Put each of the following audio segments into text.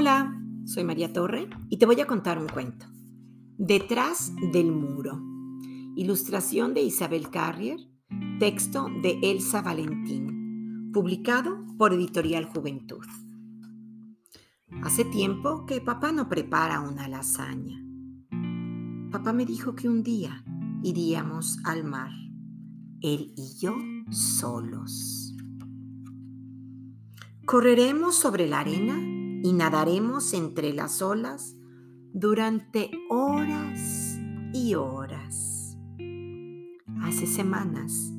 Hola, soy María Torre y te voy a contar un cuento. Detrás del muro. Ilustración de Isabel Carrier. Texto de Elsa Valentín. Publicado por Editorial Juventud. Hace tiempo que papá no prepara una lasaña. Papá me dijo que un día iríamos al mar, él y yo solos. Correremos sobre la arena y nadaremos entre las olas durante horas y horas. Hace semanas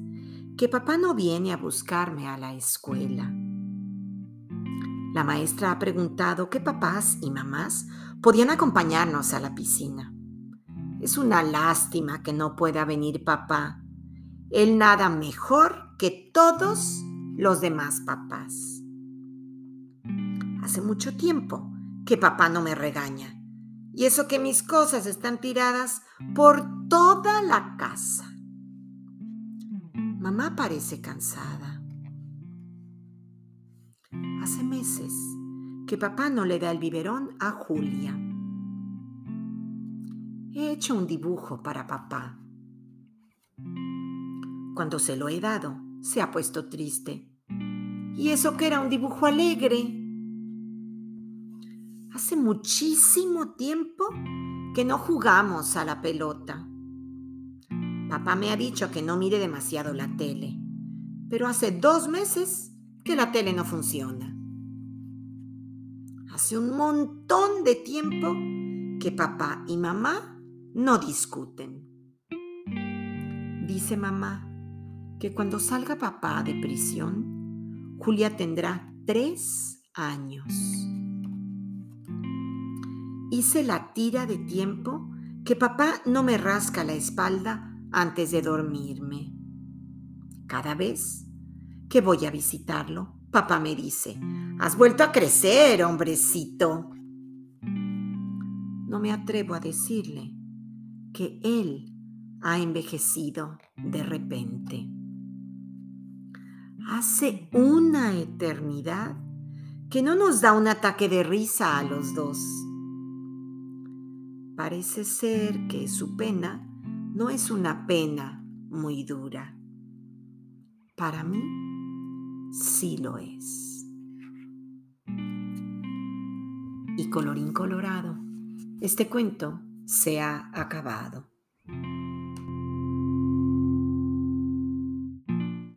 que papá no viene a buscarme a la escuela. La maestra ha preguntado qué papás y mamás podían acompañarnos a la piscina. Es una lástima que no pueda venir papá. Él nada mejor que todos los demás papás. Hace mucho tiempo que papá no me regaña. Y eso que mis cosas están tiradas por toda la casa. Mamá parece cansada. Hace meses que papá no le da el biberón a Julia. He hecho un dibujo para papá. Cuando se lo he dado, se ha puesto triste. Y eso que era un dibujo alegre. Hace muchísimo tiempo que no jugamos a la pelota. Papá me ha dicho que no mire demasiado la tele, pero hace dos meses que la tele no funciona. Hace un montón de tiempo que papá y mamá no discuten. Dice mamá que cuando salga papá de prisión, Julia tendrá tres años hice la tira de tiempo que papá no me rasca la espalda antes de dormirme. Cada vez que voy a visitarlo, papá me dice, has vuelto a crecer, hombrecito. No me atrevo a decirle que él ha envejecido de repente. Hace una eternidad que no nos da un ataque de risa a los dos. Parece ser que su pena no es una pena muy dura. Para mí sí lo es. Y colorín colorado, este cuento se ha acabado.